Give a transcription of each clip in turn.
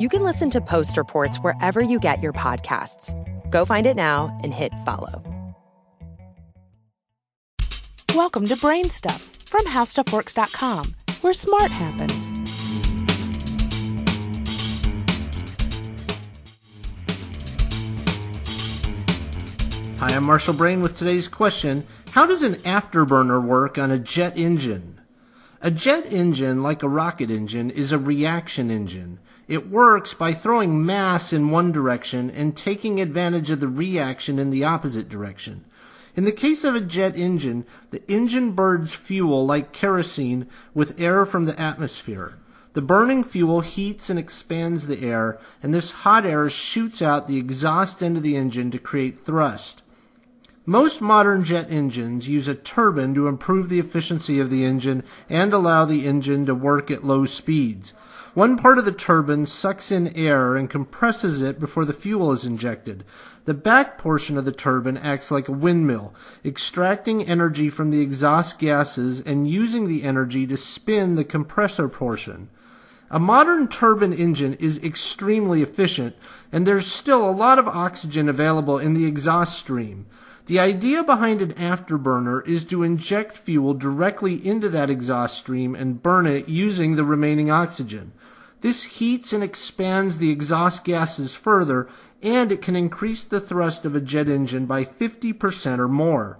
You can listen to Post Reports wherever you get your podcasts. Go find it now and hit follow. Welcome to Brain Stuff from HowStuffWorks.com, where smart happens. Hi, I'm Marshall Brain with today's question How does an afterburner work on a jet engine? A jet engine, like a rocket engine, is a reaction engine. It works by throwing mass in one direction and taking advantage of the reaction in the opposite direction. In the case of a jet engine, the engine burns fuel like kerosene with air from the atmosphere. The burning fuel heats and expands the air, and this hot air shoots out the exhaust end of the engine to create thrust. Most modern jet engines use a turbine to improve the efficiency of the engine and allow the engine to work at low speeds. One part of the turbine sucks in air and compresses it before the fuel is injected. The back portion of the turbine acts like a windmill, extracting energy from the exhaust gases and using the energy to spin the compressor portion. A modern turbine engine is extremely efficient, and there's still a lot of oxygen available in the exhaust stream. The idea behind an afterburner is to inject fuel directly into that exhaust stream and burn it using the remaining oxygen. This heats and expands the exhaust gases further, and it can increase the thrust of a jet engine by 50% or more.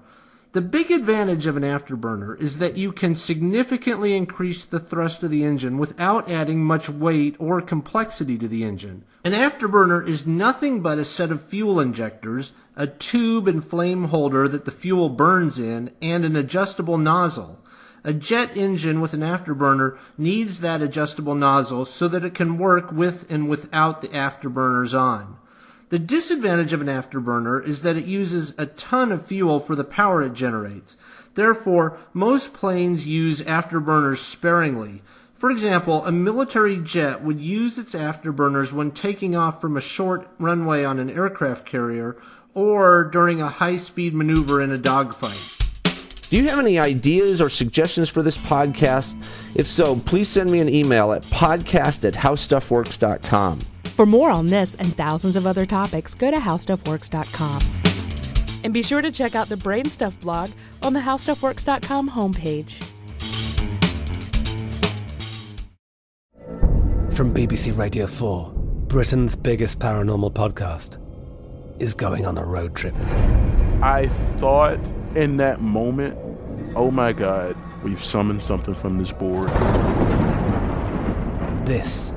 The big advantage of an afterburner is that you can significantly increase the thrust of the engine without adding much weight or complexity to the engine. An afterburner is nothing but a set of fuel injectors, a tube and flame holder that the fuel burns in, and an adjustable nozzle. A jet engine with an afterburner needs that adjustable nozzle so that it can work with and without the afterburners on. The disadvantage of an afterburner is that it uses a ton of fuel for the power it generates. Therefore, most planes use afterburners sparingly. For example, a military jet would use its afterburners when taking off from a short runway on an aircraft carrier or during a high speed maneuver in a dogfight. Do you have any ideas or suggestions for this podcast? If so, please send me an email at podcast at howstuffworks.com. For more on this and thousands of other topics, go to howstuffworks.com. And be sure to check out the Brain Stuff blog on the howstuffworks.com homepage. From BBC Radio 4, Britain's biggest paranormal podcast is going on a road trip. I thought in that moment, oh my God, we've summoned something from this board. This